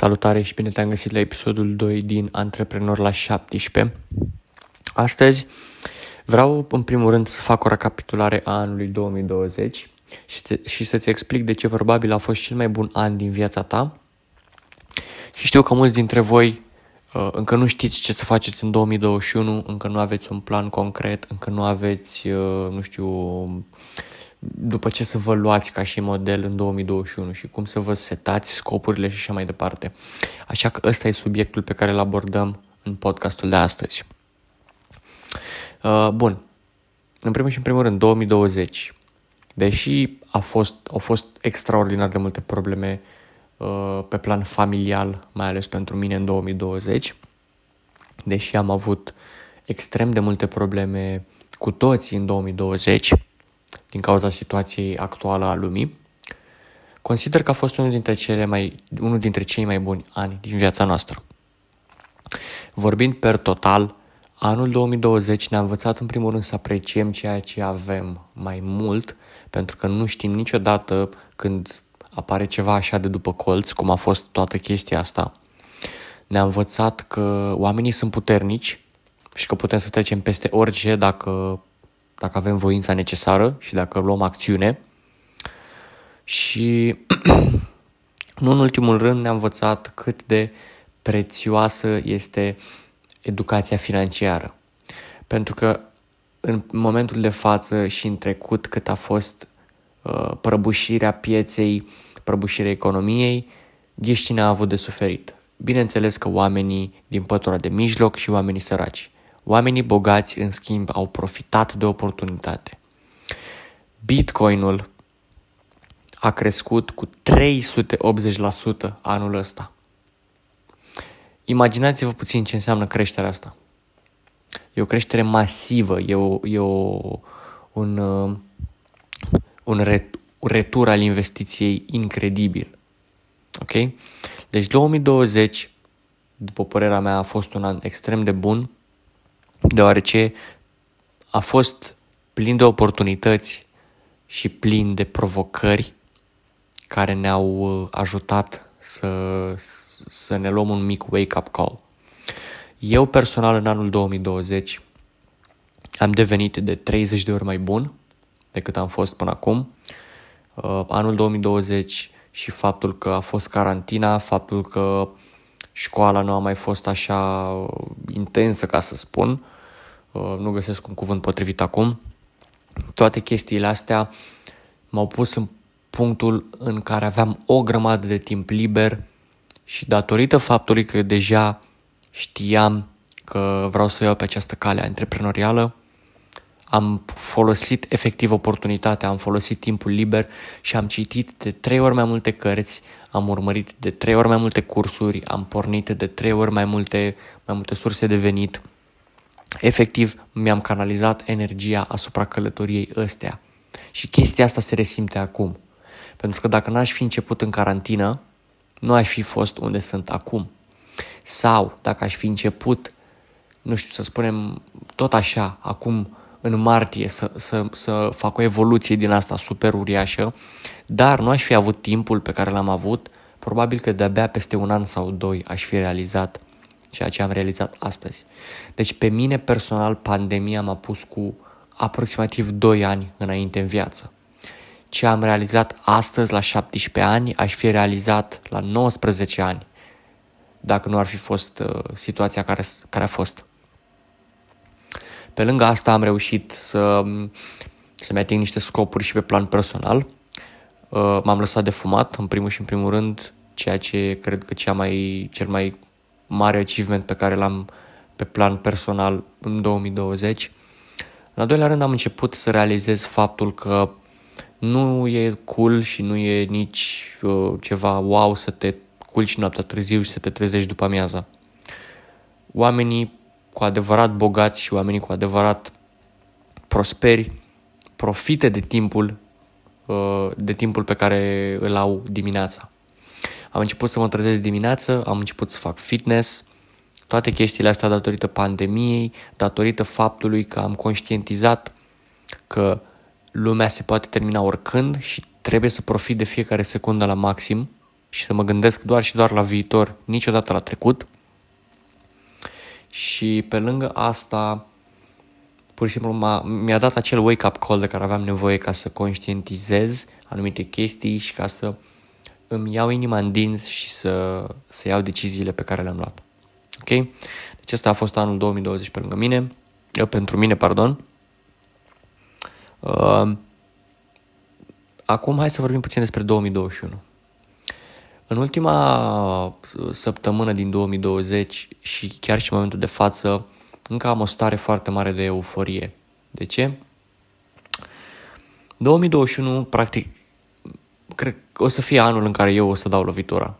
Salutare și bine te-am găsit la episodul 2 din Antreprenor la 17. Astăzi vreau în primul rând să fac o recapitulare a anului 2020 și, te, și să-ți explic de ce probabil a fost cel mai bun an din viața ta. Și știu că mulți dintre voi uh, încă nu știți ce să faceți în 2021, încă nu aveți un plan concret, încă nu aveți, uh, nu știu, după ce să vă luați ca și model în 2021 și cum să vă setați scopurile și așa mai departe. Așa că ăsta e subiectul pe care îl abordăm în podcastul de astăzi. Uh, bun. În primul și în primul rând, 2020. Deși a fost, au fost extraordinar de multe probleme uh, pe plan familial, mai ales pentru mine în 2020, deși am avut extrem de multe probleme cu toții în 2020, din cauza situației actuală a lumii, consider că a fost unul dintre, cele mai, unul dintre cei mai buni ani din viața noastră. Vorbind per total, anul 2020 ne-a învățat în primul rând să apreciem ceea ce avem mai mult, pentru că nu știm niciodată când apare ceva așa de după colț, cum a fost toată chestia asta. Ne-a învățat că oamenii sunt puternici și că putem să trecem peste orice dacă dacă avem voința necesară și dacă luăm acțiune. Și nu în ultimul rând ne-a învățat cât de prețioasă este educația financiară. Pentru că în momentul de față și în trecut cât a fost uh, prăbușirea pieței, prăbușirea economiei, ghiși cine a avut de suferit. Bineînțeles că oamenii din pătura de mijloc și oamenii săraci. Oamenii bogați, în schimb, au profitat de oportunitate. Bitcoinul a crescut cu 380% anul ăsta. Imaginați-vă puțin ce înseamnă creșterea asta. E o creștere masivă, e, o, e o, un, uh, un ret, retur al investiției incredibil. Ok? Deci 2020, după părerea mea, a fost un an extrem de bun deoarece a fost plin de oportunități și plin de provocări care ne-au uh, ajutat să, să ne luăm un mic wake-up call. Eu personal în anul 2020 am devenit de 30 de ori mai bun decât am fost până acum. Uh, anul 2020 și faptul că a fost carantina, faptul că școala nu a mai fost așa intensă, ca să spun, Uh, nu găsesc un cuvânt potrivit acum. Toate chestiile astea m-au pus în punctul în care aveam o grămadă de timp liber și datorită faptului că deja știam că vreau să iau pe această cale antreprenorială, am folosit efectiv oportunitatea, am folosit timpul liber și am citit de trei ori mai multe cărți, am urmărit de trei ori mai multe cursuri, am pornit de trei ori mai multe, mai multe surse de venit efectiv mi-am canalizat energia asupra călătoriei ăstea. Și chestia asta se resimte acum. Pentru că dacă n-aș fi început în carantină, nu aș fi fost unde sunt acum. Sau dacă aș fi început, nu știu, să spunem tot așa, acum în martie, să, să, să fac o evoluție din asta super uriașă, dar nu aș fi avut timpul pe care l-am avut, probabil că de-abia peste un an sau doi aș fi realizat ceea ce am realizat astăzi. Deci pe mine personal pandemia m-a pus cu aproximativ 2 ani înainte în viață. Ce am realizat astăzi la 17 ani aș fi realizat la 19 ani dacă nu ar fi fost uh, situația care, care a fost. Pe lângă asta am reușit să, să-mi ating niște scopuri și pe plan personal. Uh, m-am lăsat de fumat, în primul și în primul rând, ceea ce cred că cea mai, cel mai mare achievement pe care l-am pe plan personal în 2020. În al doilea rând am început să realizez faptul că nu e cool și nu e nici uh, ceva wow să te culci noaptea târziu și să te trezești după amiaza. Oamenii cu adevărat bogați și oamenii cu adevărat prosperi profită de timpul uh, de timpul pe care îl au dimineața. Am început să mă trezesc dimineață, am început să fac fitness, toate chestiile astea datorită pandemiei, datorită faptului că am conștientizat că lumea se poate termina oricând și trebuie să profit de fiecare secundă la maxim, și să mă gândesc doar și doar la viitor, niciodată la trecut. Și pe lângă asta, pur și simplu m-a, mi-a dat acel wake-up call de care aveam nevoie ca să conștientizez anumite chestii și ca să îmi iau inima în dinți și să, să iau deciziile pe care le-am luat. Ok? Deci ăsta a fost anul 2020 pe lângă mine, eu, pentru mine, pardon. Uh, acum hai să vorbim puțin despre 2021. În ultima săptămână din 2020 și chiar și în momentul de față, încă am o stare foarte mare de euforie. De ce? 2021, practic, cred că o să fie anul în care eu o să dau lovitura.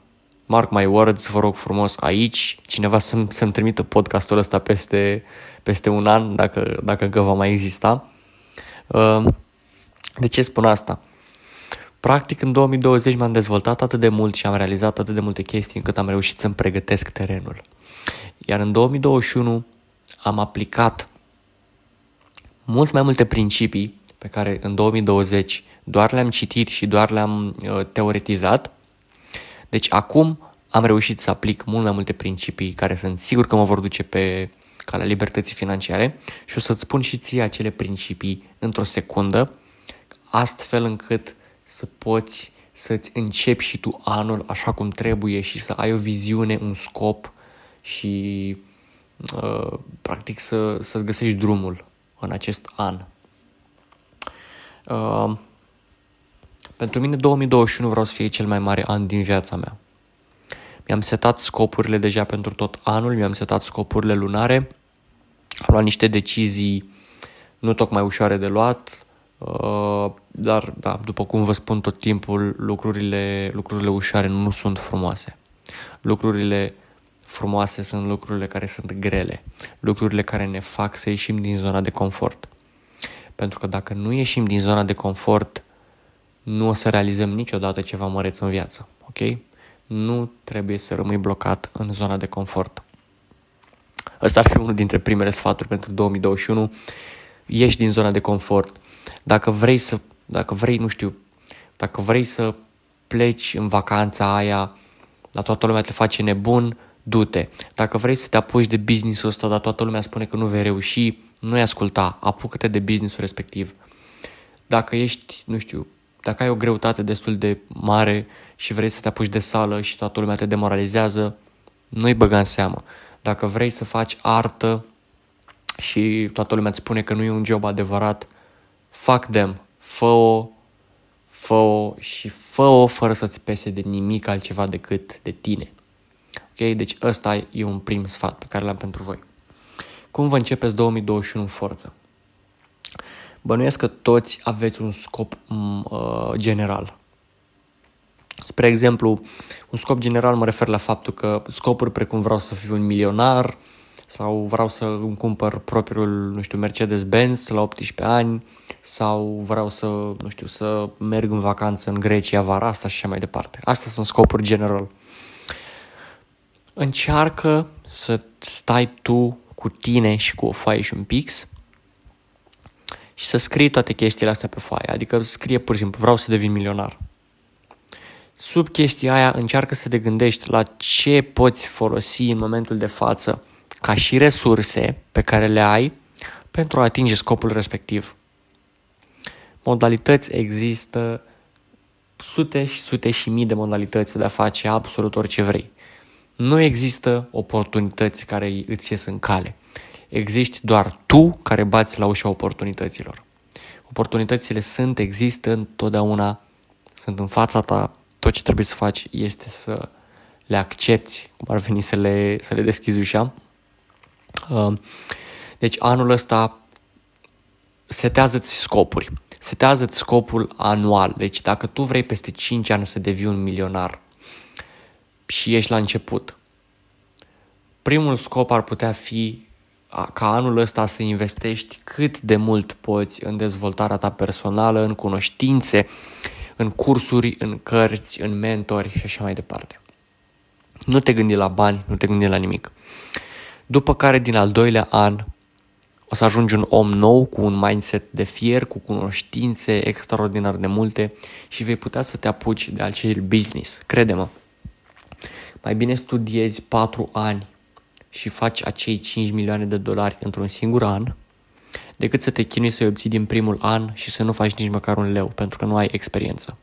Mark my words, vă rog frumos, aici, cineva să-mi, să-mi trimită podcastul ăsta peste, peste un an, dacă, dacă încă va mai exista. Uh, de ce spun asta? Practic, în 2020 m-am dezvoltat atât de mult și am realizat atât de multe chestii încât am reușit să-mi pregătesc terenul. Iar în 2021 am aplicat mult mai multe principii pe care în 2020 doar le-am citit și doar le-am uh, teoretizat. Deci acum am reușit să aplic mult mai multe principii care sunt sigur că mă vor duce pe calea libertății financiare și o să-ți spun și ție acele principii într-o secundă, astfel încât să poți să-ți începi și tu anul așa cum trebuie și să ai o viziune, un scop și uh, practic să, să-ți găsești drumul în acest an. Uh, pentru mine 2021 vreau să fie cel mai mare an din viața mea. Mi-am setat scopurile deja pentru tot anul, mi-am setat scopurile lunare, am luat niște decizii nu tocmai ușoare de luat, Uh, dar, da, după cum vă spun tot timpul, lucrurile, lucrurile ușoare nu sunt frumoase. Lucrurile frumoase sunt lucrurile care sunt grele, lucrurile care ne fac să ieșim din zona de confort. Pentru că dacă nu ieșim din zona de confort, nu o să realizăm niciodată ceva măreț în viață, ok? Nu trebuie să rămâi blocat în zona de confort. Ăsta ar fi unul dintre primele sfaturi pentru 2021. Ieși din zona de confort dacă vrei să, dacă vrei, nu știu, dacă vrei să pleci în vacanța aia, dar toată lumea te face nebun, du-te. Dacă vrei să te apuci de business-ul ăsta, dar toată lumea spune că nu vei reuși, nu-i asculta, apucă-te de business-ul respectiv. Dacă ești, nu știu, dacă ai o greutate destul de mare și vrei să te apuci de sală și toată lumea te demoralizează, nu-i băga în seamă. Dacă vrei să faci artă și toată lumea îți spune că nu e un job adevărat, fuck them, fă-o, fă-o și fă-o fără să-ți pese de nimic altceva decât de tine. Ok? Deci ăsta e un prim sfat pe care l-am pentru voi. Cum vă începeți 2021 în forță? Bănuiesc că toți aveți un scop uh, general. Spre exemplu, un scop general mă refer la faptul că scopuri precum vreau să fiu un milionar sau vreau să îmi cumpăr propriul, nu știu, Mercedes-Benz la 18 ani sau vreau să, nu știu, să merg în vacanță în Grecia vara asta și așa mai departe. Astea sunt scopuri general. Încearcă să stai tu cu tine și cu o foaie și un pix și să scrii toate chestiile astea pe foaie. Adică scrie pur și simplu, vreau să devin milionar. Sub chestia aia încearcă să te gândești la ce poți folosi în momentul de față ca și resurse pe care le ai pentru a atinge scopul respectiv modalități există, sute și sute și mii de modalități de a face absolut orice vrei. Nu există oportunități care îți ies în cale. Existi doar tu care bați la ușa oportunităților. Oportunitățile sunt, există întotdeauna, sunt în fața ta. Tot ce trebuie să faci este să le accepti, cum ar veni să le, să le deschizi ușa. Uh, deci anul ăsta setează-ți scopuri setează-ți scopul anual. Deci dacă tu vrei peste 5 ani să devii un milionar și ești la început, primul scop ar putea fi ca anul ăsta să investești cât de mult poți în dezvoltarea ta personală, în cunoștințe, în cursuri, în cărți, în mentori și așa mai departe. Nu te gândi la bani, nu te gândi la nimic. După care, din al doilea an, o să ajungi un om nou cu un mindset de fier, cu cunoștințe extraordinar de multe și vei putea să te apuci de acel business. Crede-mă, Mai bine studiezi 4 ani și faci acei 5 milioane de dolari într-un singur an, decât să te chinui să-i obții din primul an și să nu faci nici măcar un leu, pentru că nu ai experiență.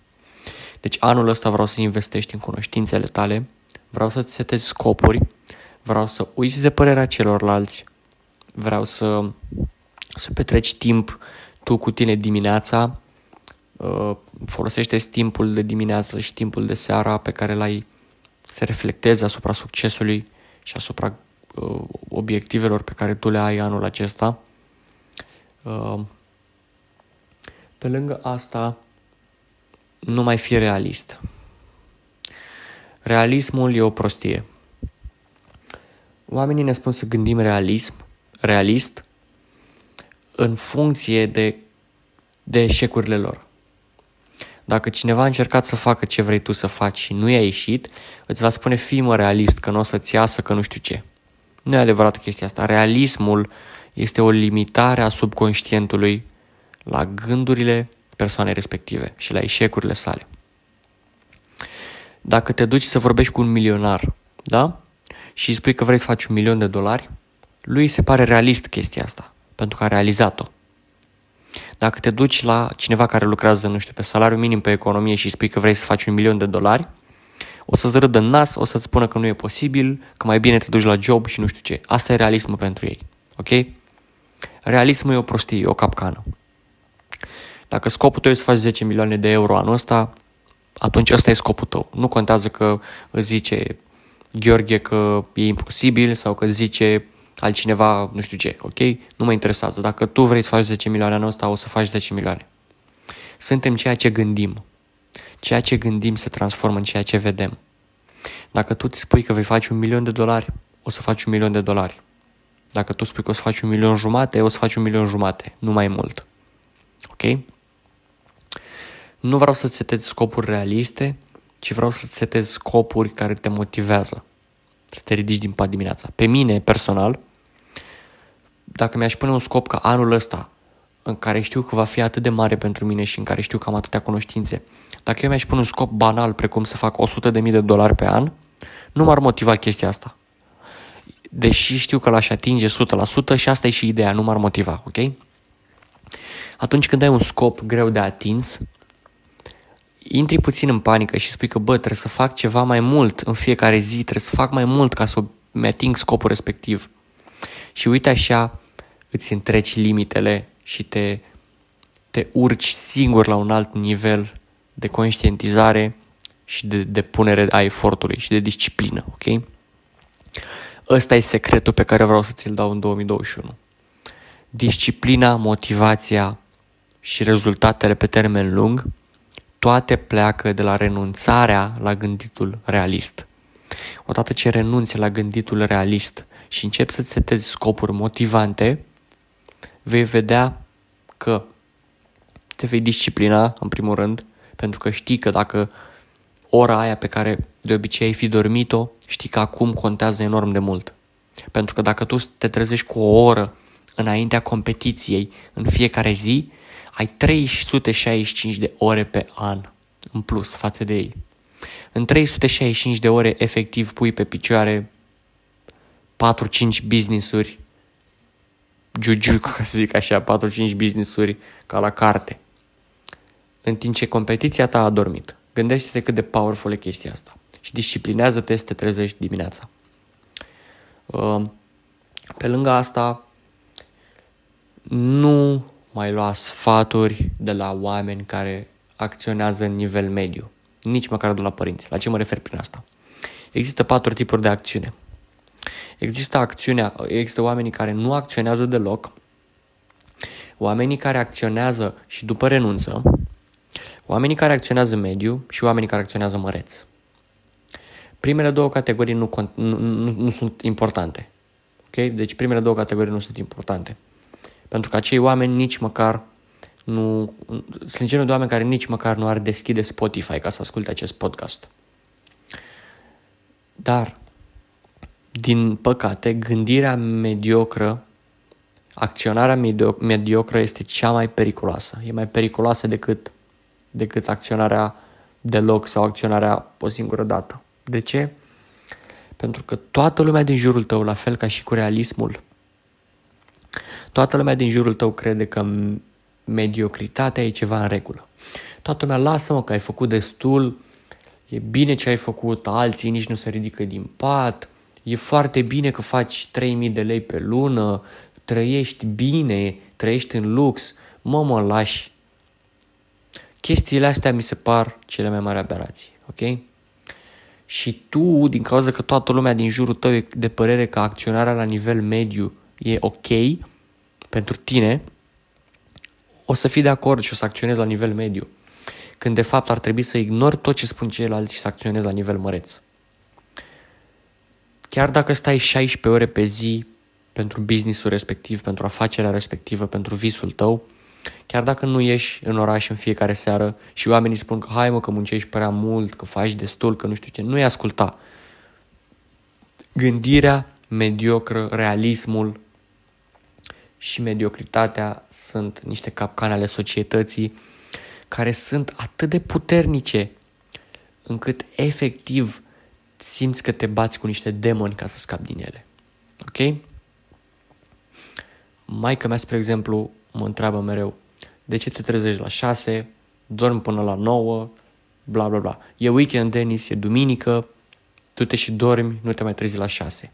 Deci anul ăsta vreau să investești în cunoștințele tale, vreau să-ți setezi scopuri, vreau să uiți de părerea celorlalți, vreau să, să petreci timp tu cu tine dimineața, uh, folosește timpul de dimineață și timpul de seara pe care l-ai să reflectezi asupra succesului și asupra uh, obiectivelor pe care tu le ai anul acesta. Uh, pe lângă asta, nu mai fi realist. Realismul e o prostie. Oamenii ne spun să gândim realism, realist, în funcție de, de eșecurile lor. Dacă cineva a încercat să facă ce vrei tu să faci și nu i-a ieșit, îți va spune fii mă realist, că nu o să-ți iasă, că nu știu ce. Nu e adevărată chestia asta. Realismul este o limitare a subconștientului la gândurile persoanei respective și la eșecurile sale. Dacă te duci să vorbești cu un milionar, da? Și îi spui că vrei să faci un milion de dolari, lui se pare realist chestia asta, pentru că a realizat-o. Dacă te duci la cineva care lucrează, nu știu, pe salariu minim pe economie și îi spui că vrei să faci un milion de dolari, o să-ți râdă în nas, o să-ți spună că nu e posibil, că mai bine te duci la job și nu știu ce. Asta e realismul pentru ei. Ok? Realismul e o prostie, e o capcană. Dacă scopul tău e să faci 10 milioane de euro anul ăsta, atunci ăsta e scopul tău. Nu contează că îți zice Gheorghe că e imposibil sau că zice altcineva nu știu ce, ok? Nu mă interesează. Dacă tu vrei să faci 10 milioane anul ăsta, o să faci 10 milioane. Suntem ceea ce gândim. Ceea ce gândim se transformă în ceea ce vedem. Dacă tu îți spui că vei face un milion de dolari, o să faci un milion de dolari. Dacă tu spui că o să faci un milion jumate, o să faci un milion jumate, nu mai mult. Ok? Nu vreau să-ți setezi scopuri realiste, ci vreau să-ți setezi scopuri care te motivează să te ridici din pat dimineața. Pe mine, personal, dacă mi-aș pune un scop ca anul ăsta, în care știu că va fi atât de mare pentru mine și în care știu că am atâtea cunoștințe, dacă eu mi-aș pune un scop banal precum să fac 100.000 de dolari pe an, nu m-ar motiva chestia asta. Deși știu că l-aș atinge 100% și asta e și ideea, nu m-ar motiva, ok? Atunci când ai un scop greu de atins, intri puțin în panică și spui că, bă, trebuie să fac ceva mai mult în fiecare zi, trebuie să fac mai mult ca să mi ating scopul respectiv. Și uite așa, îți întreci limitele și te, te urci singur la un alt nivel de conștientizare și de, de punere a efortului și de disciplină, ok? Ăsta e secretul pe care vreau să ți-l dau în 2021. Disciplina, motivația și rezultatele pe termen lung toate pleacă de la renunțarea la gânditul realist. Odată ce renunți la gânditul realist și începi să-ți setezi scopuri motivante, vei vedea că te vei disciplina, în primul rând, pentru că știi că dacă ora aia pe care de obicei ai fi dormit-o, știi că acum contează enorm de mult. Pentru că dacă tu te trezești cu o oră înaintea competiției în fiecare zi, ai 365 de ore pe an în plus față de ei. În 365 de ore efectiv pui pe picioare 4-5 business-uri juju, ca să zic așa, 4-5 business-uri ca la carte. În timp ce competiția ta a dormit. Gândește-te cât de powerful e chestia asta. Și disciplinează-te să te trezești dimineața. Uh, pe lângă asta, nu mai lua sfaturi de la oameni care acționează în nivel mediu, nici măcar de la părinți. La ce mă refer prin asta? Există patru tipuri de acțiune. Există acțiunea, există oamenii care nu acționează deloc, oamenii care acționează și după renunță, oamenii care acționează mediu și oamenii care acționează măreț. Primele două categorii nu, nu, nu, nu sunt importante. Okay? Deci primele două categorii nu sunt importante. Pentru că acei oameni nici măcar nu... Sunt genul de oameni care nici măcar nu ar deschide Spotify ca să asculte acest podcast. Dar, din păcate, gândirea mediocră, acționarea medio- mediocră este cea mai periculoasă. E mai periculoasă decât, decât acționarea deloc sau acționarea o singură dată. De ce? Pentru că toată lumea din jurul tău, la fel ca și cu realismul, toată lumea din jurul tău crede că mediocritatea e ceva în regulă. Toată lumea, lasă-mă că ai făcut destul, e bine ce ai făcut, alții nici nu se ridică din pat, e foarte bine că faci 3000 de lei pe lună, trăiești bine, trăiești în lux, mă, mă lași. Chestiile astea mi se par cele mai mari aberații, ok? Și tu, din cauza că toată lumea din jurul tău e de părere că acționarea la nivel mediu e ok pentru tine, o să fii de acord și o să acționezi la nivel mediu. Când de fapt ar trebui să ignori tot ce spun ceilalți și să acționezi la nivel măreț. Chiar dacă stai 16 ore pe zi pentru businessul respectiv, pentru afacerea respectivă, pentru visul tău, chiar dacă nu ieși în oraș în fiecare seară și oamenii spun că hai mă că muncești prea mult, că faci destul, că nu știu ce, nu-i asculta. Gândirea mediocră, realismul și mediocritatea sunt niște capcane ale societății care sunt atât de puternice încât efectiv simți că te bați cu niște demoni ca să scapi din ele. Ok? Maica mea, spre exemplu, mă întreabă mereu de ce te trezești la 6, dormi până la 9, bla bla bla. E weekend, Denis, e duminică, tu te și dormi, nu te mai trezi la 6.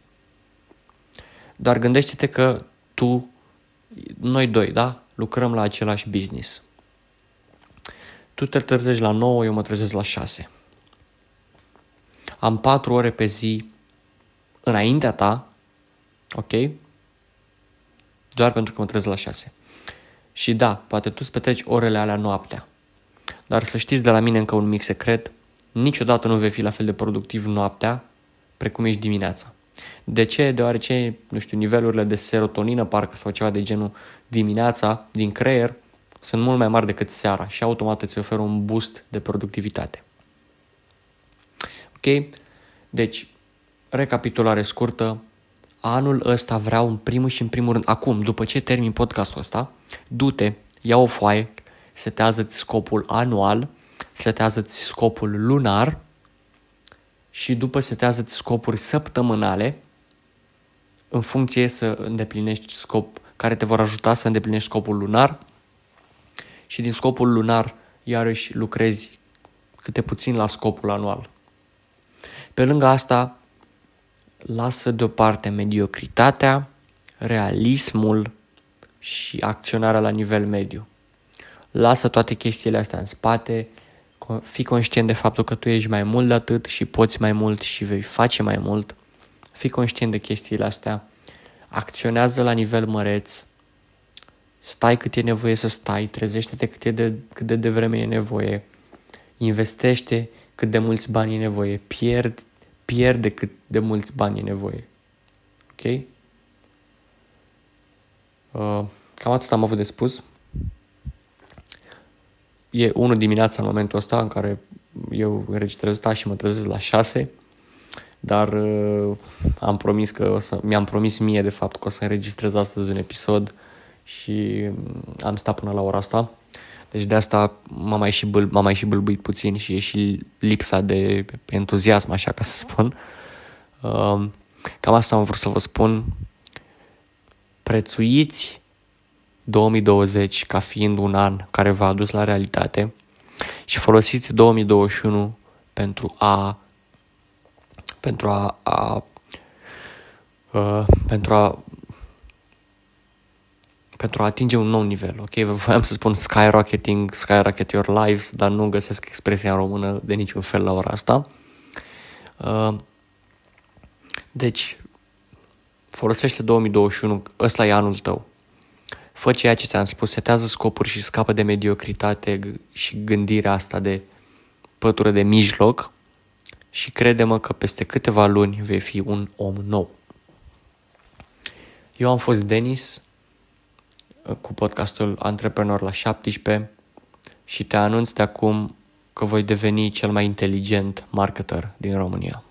Dar gândește-te că tu, noi doi, da? Lucrăm la același business. Tu te trezești la 9, eu mă trezesc la 6. Am 4 ore pe zi înaintea ta, ok? Doar pentru că mă trezesc la 6. Și da, poate tu îți petreci orele alea noaptea. Dar să știți de la mine încă un mic secret, niciodată nu vei fi la fel de productiv noaptea precum ești dimineața. De ce? Deoarece, nu știu, nivelurile de serotonină, parcă, sau ceva de genul dimineața, din creier, sunt mult mai mari decât seara și automat îți oferă un boost de productivitate. Ok? Deci, recapitulare scurtă, anul ăsta vreau în primul și în primul rând, acum, după ce termin podcastul ăsta, du-te, ia o foaie, setează-ți scopul anual, setează-ți scopul lunar și după setează-ți scopuri săptămânale în funcție să îndeplinești scop care te vor ajuta să îndeplinești scopul lunar și din scopul lunar iarăși lucrezi câte puțin la scopul anual. Pe lângă asta, lasă deoparte mediocritatea, realismul și acționarea la nivel mediu. Lasă toate chestiile astea în spate, fii conștient de faptul că tu ești mai mult de atât și poți mai mult și vei face mai mult. Fii conștient de chestiile astea. Acționează la nivel măreț. Stai cât e nevoie să stai, trezește-te cât, e de, cât de devreme e nevoie. Investește cât de mulți bani e nevoie. Pierd, pierde cât de mulți bani e nevoie. Ok? Uh, cam atât am avut de spus. E unul dimineața în momentul ăsta în care eu înregistrez asta și mă trezesc la 6, dar uh, am promis că o să, mi-am promis mie de fapt că o să înregistrez astăzi un episod și mm, am stat până la ora asta. Deci de asta m-am mai și, bâl, m-am mai și bâlbuit puțin și e și lipsa de entuziasm, așa ca să spun. Uh, cam asta am vrut să vă spun. Prețuiți 2020 ca fiind un an care v-a adus la realitate și folosiți 2021 pentru a pentru a, a uh, pentru a pentru a atinge un nou nivel, ok? Voiam să spun skyrocketing, skyrocket your lives, dar nu găsesc expresia în română de niciun fel la ora asta. Uh, deci, folosește 2021, ăsta e anul tău. Fă ceea ce ți-am spus, setează scopuri și scapă de mediocritate și gândirea asta de pătură de mijloc și crede-mă că peste câteva luni vei fi un om nou. Eu am fost Denis cu podcastul Antreprenor la 17 și te anunț de acum că voi deveni cel mai inteligent marketer din România.